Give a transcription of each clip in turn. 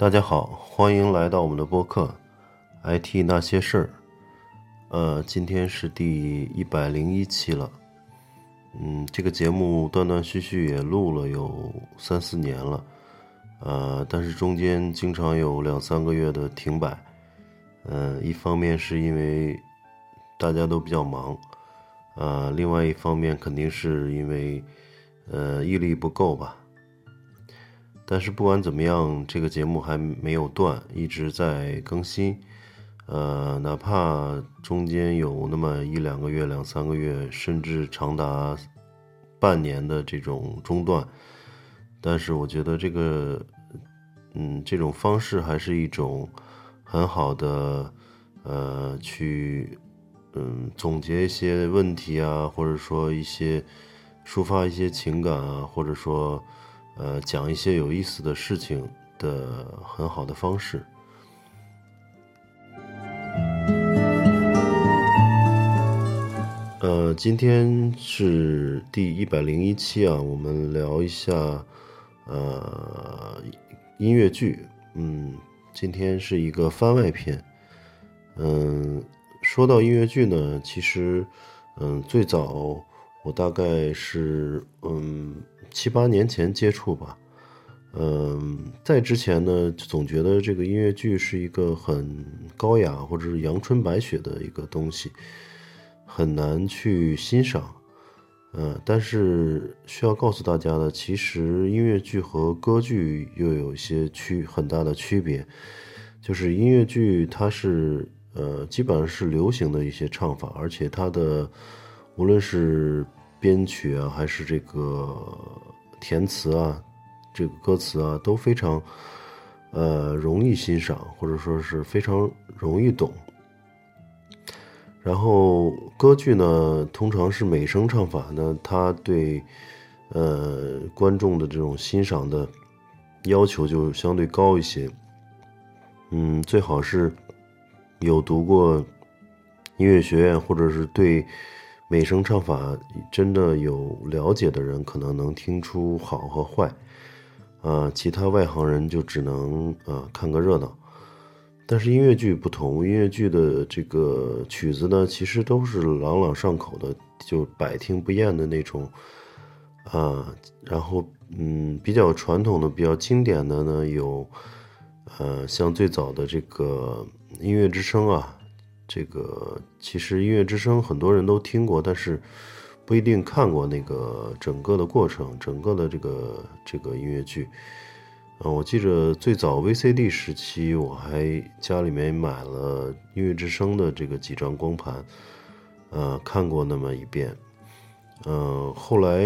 大家好，欢迎来到我们的播客《IT 那些事儿》。呃，今天是第一百零一期了。嗯，这个节目断断续续也录了有三四年了，呃，但是中间经常有两三个月的停摆。嗯，一方面是因为大家都比较忙，呃，另外一方面肯定是因为呃毅力不够吧。但是不管怎么样，这个节目还没有断，一直在更新。呃，哪怕中间有那么一两个月、两三个月，甚至长达半年的这种中断，但是我觉得这个，嗯，这种方式还是一种很好的，呃，去，嗯，总结一些问题啊，或者说一些抒发一些情感啊，或者说，呃，讲一些有意思的事情的很好的方式。呃，今天是第一百零一期啊，我们聊一下呃音乐剧。嗯，今天是一个番外篇。嗯，说到音乐剧呢，其实嗯最早我大概是嗯七八年前接触吧。嗯，在之前呢，总觉得这个音乐剧是一个很高雅或者是阳春白雪的一个东西。很难去欣赏，嗯，但是需要告诉大家的，其实音乐剧和歌剧又有一些区很大的区别，就是音乐剧它是呃基本上是流行的一些唱法，而且它的无论是编曲啊，还是这个填词啊，这个歌词啊都非常呃容易欣赏，或者说是非常容易懂。然后歌剧呢，通常是美声唱法呢，它对呃观众的这种欣赏的要求就相对高一些。嗯，最好是有读过音乐学院，或者是对美声唱法真的有了解的人，可能能听出好和坏。啊，其他外行人就只能啊看个热闹。但是音乐剧不同，音乐剧的这个曲子呢，其实都是朗朗上口的，就百听不厌的那种，啊，然后嗯，比较传统的、比较经典的呢，有，呃，像最早的这个《音乐之声》啊，这个其实《音乐之声》很多人都听过，但是不一定看过那个整个的过程，整个的这个这个音乐剧。嗯，我记着最早 VCD 时期，我还家里面买了《音乐之声》的这个几张光盘，呃，看过那么一遍。嗯，后来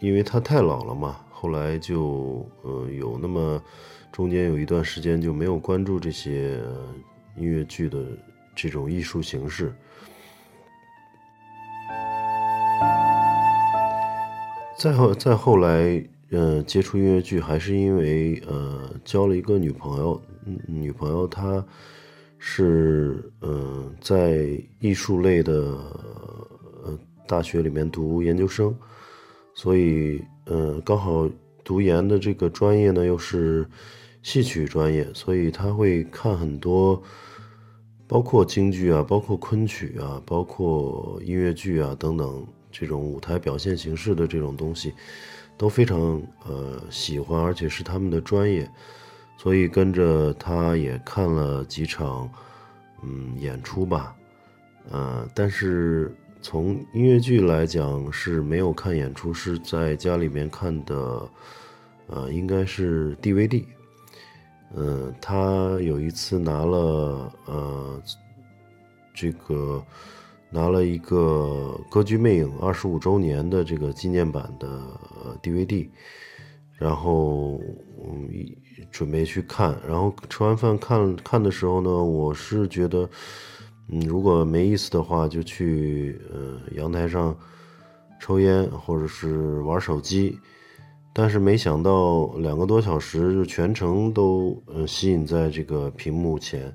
因为它太老了嘛，后来就呃有那么中间有一段时间就没有关注这些音乐剧的这种艺术形式。再后再后来。嗯，接触音乐剧还是因为呃交了一个女朋友，女朋友她是嗯在艺术类的呃大学里面读研究生，所以嗯刚好读研的这个专业呢又是戏曲专业，所以他会看很多，包括京剧啊，包括昆曲啊，包括音乐剧啊等等这种舞台表现形式的这种东西。都非常呃喜欢，而且是他们的专业，所以跟着他也看了几场嗯演出吧，呃，但是从音乐剧来讲是没有看演出，是在家里面看的，呃，应该是 DVD，嗯，他有一次拿了呃这个。拿了一个《歌剧魅影》二十五周年的这个纪念版的 DVD，然后嗯准备去看，然后吃完饭看看的时候呢，我是觉得，嗯如果没意思的话，就去呃阳台上抽烟或者是玩手机，但是没想到两个多小时就全程都呃吸引在这个屏幕前，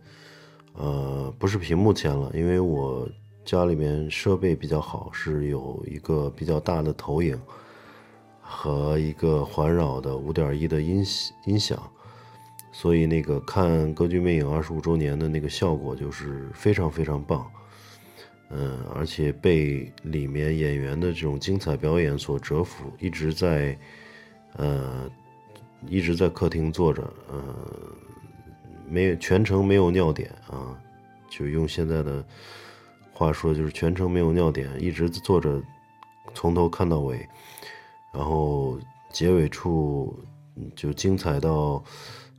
呃不是屏幕前了，因为我。家里面设备比较好，是有一个比较大的投影和一个环绕的五点一的音音响，所以那个看《歌剧魅影》二十五周年的那个效果就是非常非常棒，嗯，而且被里面演员的这种精彩表演所折服，一直在，呃，一直在客厅坐着，呃，没有全程没有尿点啊，就用现在的话说就是全程没有尿点，一直坐着，从头看到尾，然后结尾处就精彩到。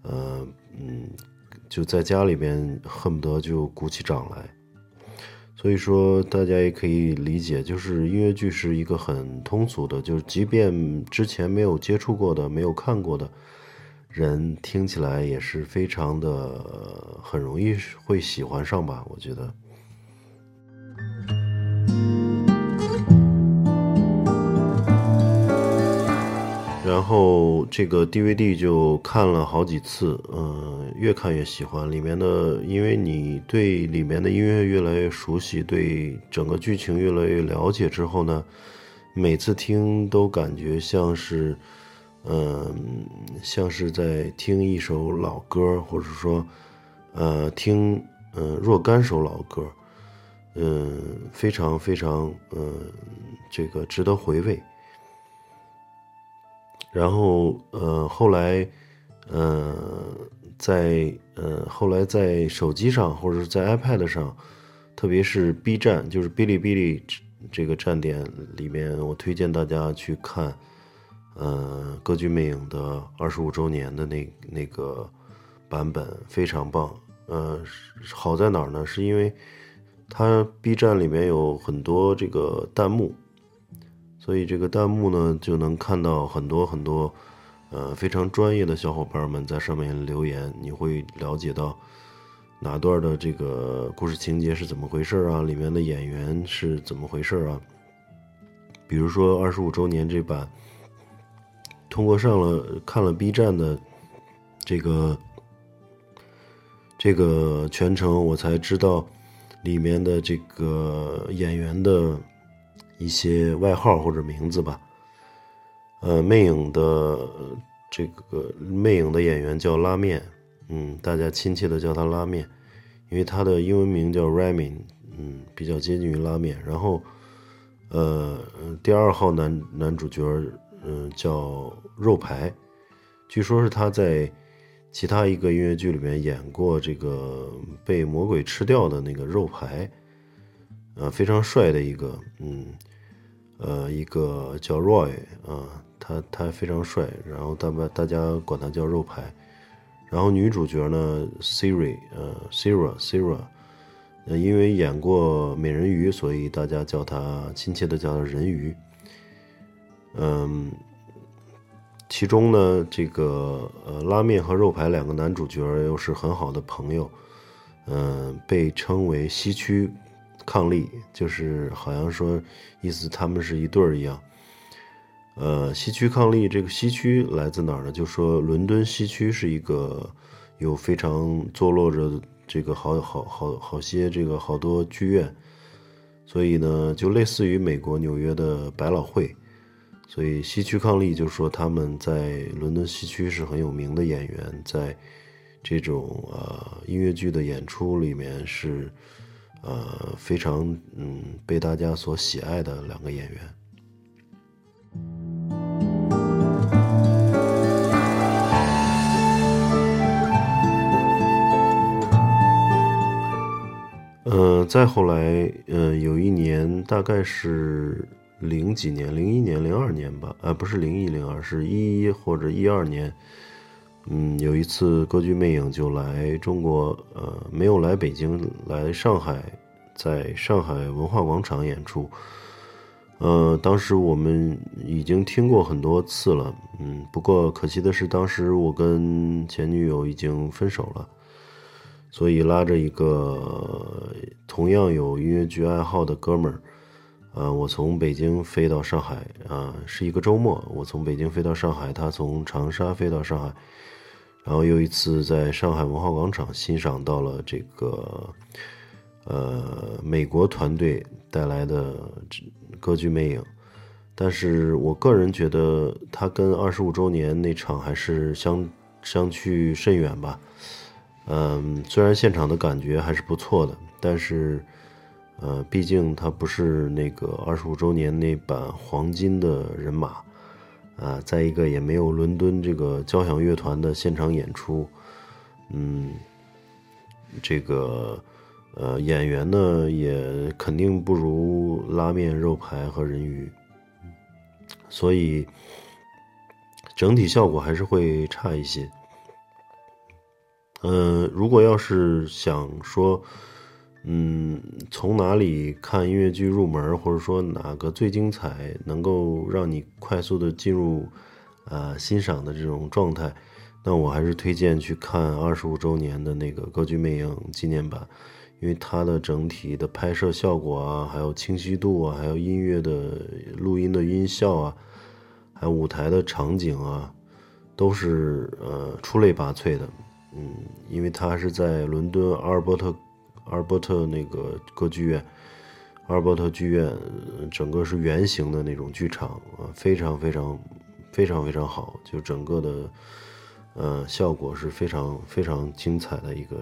呃嗯，就在家里边恨不得就鼓起掌来，所以说大家也可以理解，就是音乐剧是一个很通俗的，就是即便之前没有接触过的、没有看过的人，听起来也是非常的很容易会喜欢上吧，我觉得。然后这个 DVD 就看了好几次，嗯，越看越喜欢里面的，因为你对里面的音乐越来越熟悉，对整个剧情越来越了解之后呢，每次听都感觉像是，嗯，像是在听一首老歌，或者说，呃，听，嗯，若干首老歌，嗯，非常非常，嗯，这个值得回味。然后，呃，后来，呃，在呃，后来在手机上或者是在 iPad 上，特别是 B 站，就是哔哩哔哩这个站点里面，我推荐大家去看，呃，《歌剧魅影》的二十五周年的那那个版本，非常棒。呃，好在哪儿呢？是因为它 B 站里面有很多这个弹幕。所以这个弹幕呢，就能看到很多很多，呃，非常专业的小伙伴们在上面留言，你会了解到哪段的这个故事情节是怎么回事啊，里面的演员是怎么回事啊。比如说二十五周年这版，通过上了看了 B 站的这个这个全程，我才知道里面的这个演员的。一些外号或者名字吧，呃，魅影的这个魅影的演员叫拉面，嗯，大家亲切的叫他拉面，因为他的英文名叫 Ramin，嗯，比较接近于拉面。然后，呃，第二号男男主角，嗯，叫肉排，据说是他在其他一个音乐剧里面演过这个被魔鬼吃掉的那个肉排。呃，非常帅的一个，嗯，呃，一个叫 Roy 啊，他他非常帅，然后大家大家管他叫肉排，然后女主角呢，Siri，呃，Sira，Sira，呃，因为演过美人鱼，所以大家叫她亲切的叫她人鱼，嗯，其中呢，这个呃，拉面和肉排两个男主角又是很好的朋友，嗯，被称为西区。伉俪就是好像说，意思他们是一对儿一样。呃，西区伉俪这个西区来自哪儿呢？就说伦敦西区是一个有非常坐落着这个好好好好些这个好多剧院，所以呢，就类似于美国纽约的百老汇。所以西区伉俪就说他们在伦敦西区是很有名的演员，在这种呃音乐剧的演出里面是。呃，非常嗯被大家所喜爱的两个演员。呃，再后来，呃，有一年大概是零几年，零一年、零二年吧，呃，不是零一、零二，是一一或者一二年。嗯，有一次歌剧魅影就来中国，呃，没有来北京，来上海，在上海文化广场演出。呃，当时我们已经听过很多次了，嗯，不过可惜的是，当时我跟前女友已经分手了，所以拉着一个同样有音乐剧爱好的哥们儿，呃，我从北京飞到上海，啊，是一个周末，我从北京飞到上海，他从长沙飞到上海。然后又一次在上海文化广场欣赏到了这个，呃，美国团队带来的歌剧魅影，但是我个人觉得它跟二十五周年那场还是相相去甚远吧。嗯，虽然现场的感觉还是不错的，但是，呃，毕竟它不是那个二十五周年那版黄金的人马，啊，再一个也没有伦敦这个交响乐团的现场演出，嗯，这个，呃，演员呢也肯定不如拉面、肉排和人鱼，所以整体效果还是会差一些。嗯，如果要是想说，嗯，从哪里看音乐剧入门，或者说哪个最精彩，能够让你快速的进入，呃，欣赏的这种状态，那我还是推荐去看二十五周年的那个《歌剧魅影》纪念版，因为它的整体的拍摄效果啊，还有清晰度啊，还有音乐的录音的音效啊，还有舞台的场景啊，都是呃出类拔萃的。嗯，因为它是在伦敦阿尔伯特，阿尔伯特那个歌剧院，阿尔伯特剧院，整个是圆形的那种剧场啊，非常非常非常非常好，就整个的，呃，效果是非常非常精彩的一个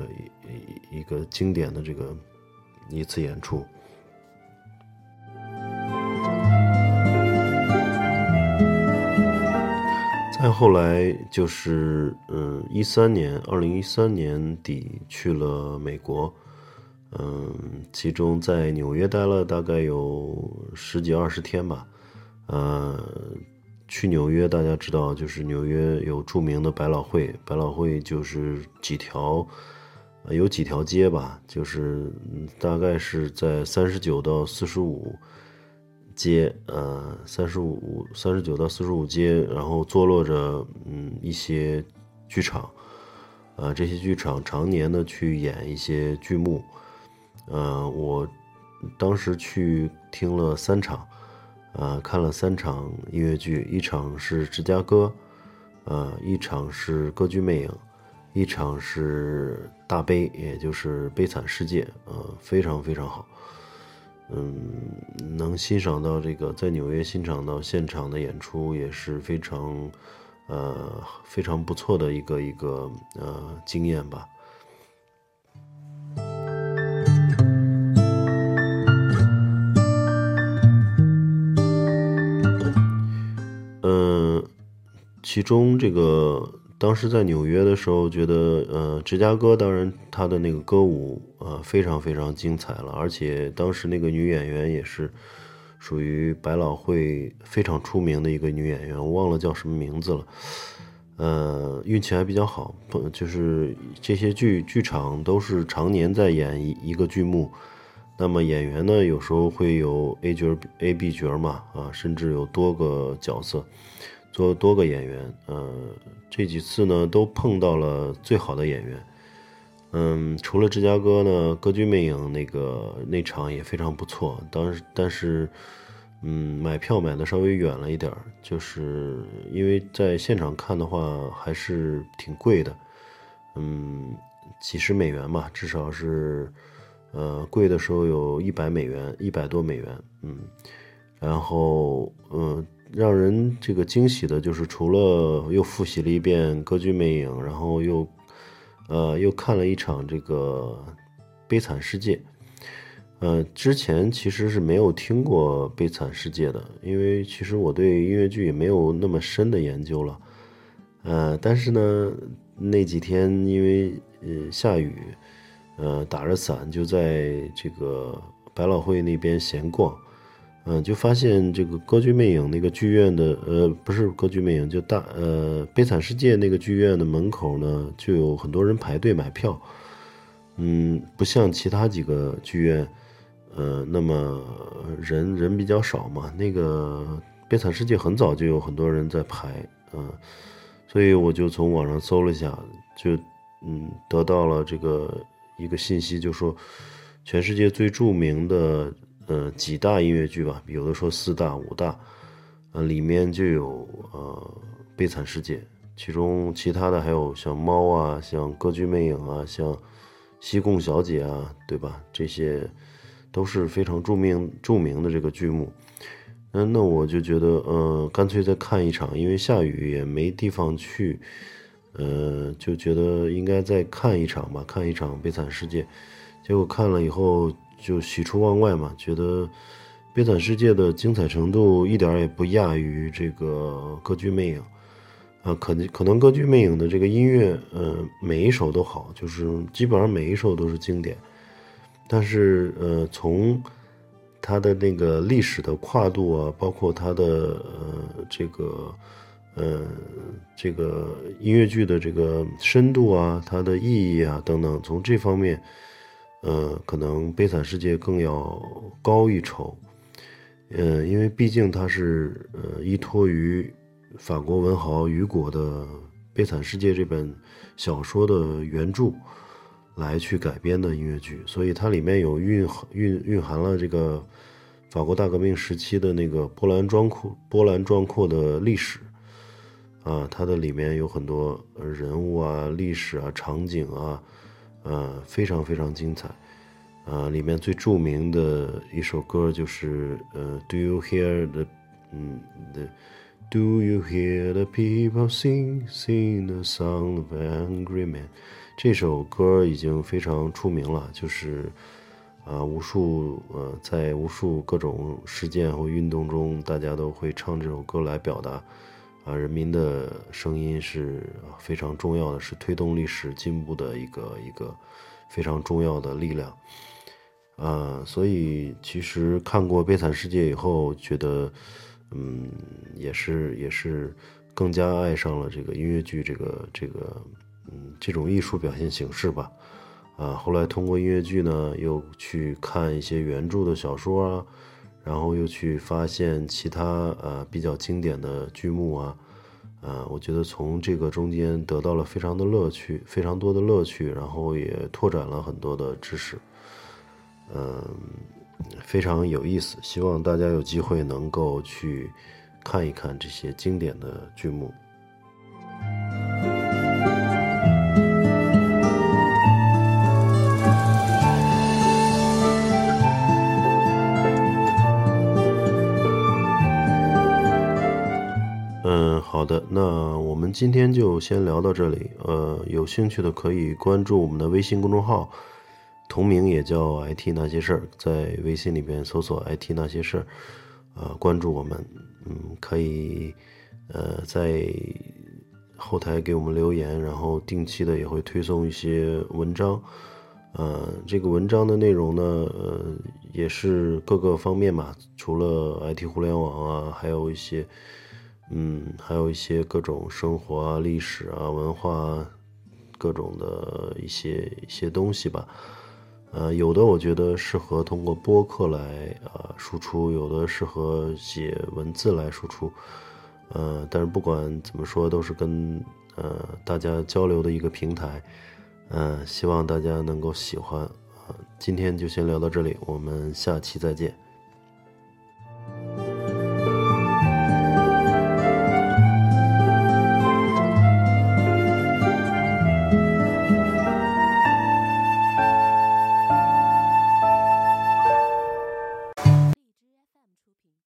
一一个经典的这个一次演出。再后来就是，嗯，一三年，二零一三年底去了美国，嗯，其中在纽约待了大概有十几二十天吧，呃，去纽约大家知道，就是纽约有著名的百老汇，百老汇就是几条，有几条街吧，就是大概是在三十九到四十五。街，呃，三十五、三十九到四十五街，然后坐落着，嗯，一些剧场，呃，这些剧场常年的去演一些剧目，呃，我当时去听了三场，呃，看了三场音乐剧，一场是芝加哥，呃，一场是歌剧魅影，一场是大悲，也就是悲惨世界，呃，非常非常好。嗯，能欣赏到这个在纽约欣赏到现场的演出也是非常，呃，非常不错的一个一个呃经验吧。其中这个。当时在纽约的时候，觉得呃，芝加哥当然他的那个歌舞呃非常非常精彩了，而且当时那个女演员也是属于百老汇非常出名的一个女演员，我忘了叫什么名字了。呃，运气还比较好，就是这些剧剧场都是常年在演一一个剧目，那么演员呢有时候会有 A 角 A B 角嘛啊，甚至有多个角色。做多个演员，呃，这几次呢都碰到了最好的演员，嗯，除了芝加哥呢，歌剧魅影那个那场也非常不错。当时，但是，嗯，买票买的稍微远了一点儿，就是因为在现场看的话还是挺贵的，嗯，几十美元吧，至少是，呃，贵的时候有一百美元，一百多美元，嗯，然后，嗯。让人这个惊喜的就是，除了又复习了一遍《歌剧魅影》，然后又，呃，又看了一场这个《悲惨世界》。呃，之前其实是没有听过《悲惨世界》的，因为其实我对音乐剧也没有那么深的研究了。呃，但是呢，那几天因为呃下雨，呃打着伞就在这个百老汇那边闲逛。嗯，就发现这个歌剧魅影那个剧院的，呃，不是歌剧魅影，就大呃悲惨世界那个剧院的门口呢，就有很多人排队买票。嗯，不像其他几个剧院，呃，那么人人比较少嘛。那个悲惨世界很早就有很多人在排，嗯，所以我就从网上搜了一下，就嗯得到了这个一个信息，就说全世界最著名的。呃，几大音乐剧吧，有的说四大、五大，呃，里面就有呃《悲惨世界》，其中其他的还有像《猫》啊，像《歌剧魅影》啊，像《西贡小姐》啊，对吧？这些都是非常著名著名的这个剧目。嗯，那我就觉得，呃，干脆再看一场，因为下雨也没地方去，呃，就觉得应该再看一场吧，看一场《悲惨世界》，结果看了以后就喜出望外嘛，觉得《悲惨世界》的精彩程度一点也不亚于这个《歌剧魅影》。啊，可能可能《歌剧魅影》的这个音乐，呃，每一首都好，就是基本上每一首都是经典。但是，呃，从它的那个历史的跨度啊，包括它的呃这个呃这个音乐剧的这个深度啊，它的意义啊等等，从这方面，呃，可能《悲惨世界》更要高一筹。呃，因为毕竟它是呃依托于。法国文豪雨果的《悲惨世界》这本小说的原著来去改编的音乐剧，所以它里面有蕴含蕴蕴含了这个法国大革命时期的那个波澜壮阔、波澜壮阔的历史啊，它的里面有很多人物啊、历史啊、场景啊，呃，非常非常精彩啊。里面最著名的一首歌就是呃，Do you hear the 嗯的。Do you hear the people sing, sing the song of angry men？这首歌已经非常出名了，就是啊，无数呃，在无数各种事件或运动中，大家都会唱这首歌来表达啊，人民的声音是非常重要的，是推动历史进步的一个一个非常重要的力量啊。所以，其实看过《悲惨世界》以后，觉得。嗯，也是也是更加爱上了这个音乐剧这个这个嗯这种艺术表现形式吧，啊，后来通过音乐剧呢，又去看一些原著的小说啊，然后又去发现其他呃比较经典的剧目啊，呃，我觉得从这个中间得到了非常的乐趣，非常多的乐趣，然后也拓展了很多的知识，嗯。非常有意思，希望大家有机会能够去看一看这些经典的剧目。好的，那我们今天就先聊到这里。呃，有兴趣的可以关注我们的微信公众号。同名也叫 IT 那些事儿，在微信里边搜索 IT 那些事儿，啊，关注我们，嗯，可以，呃，在后台给我们留言，然后定期的也会推送一些文章，呃，这个文章的内容呢，呃，也是各个方面嘛，除了 IT 互联网啊，还有一些，嗯，还有一些各种生活啊、历史啊、文化，啊各种的一些一些东西吧。呃，有的我觉得适合通过播客来呃输出，有的适合写文字来输出，呃，但是不管怎么说，都是跟呃大家交流的一个平台，嗯，希望大家能够喜欢，啊，今天就先聊到这里，我们下期再见。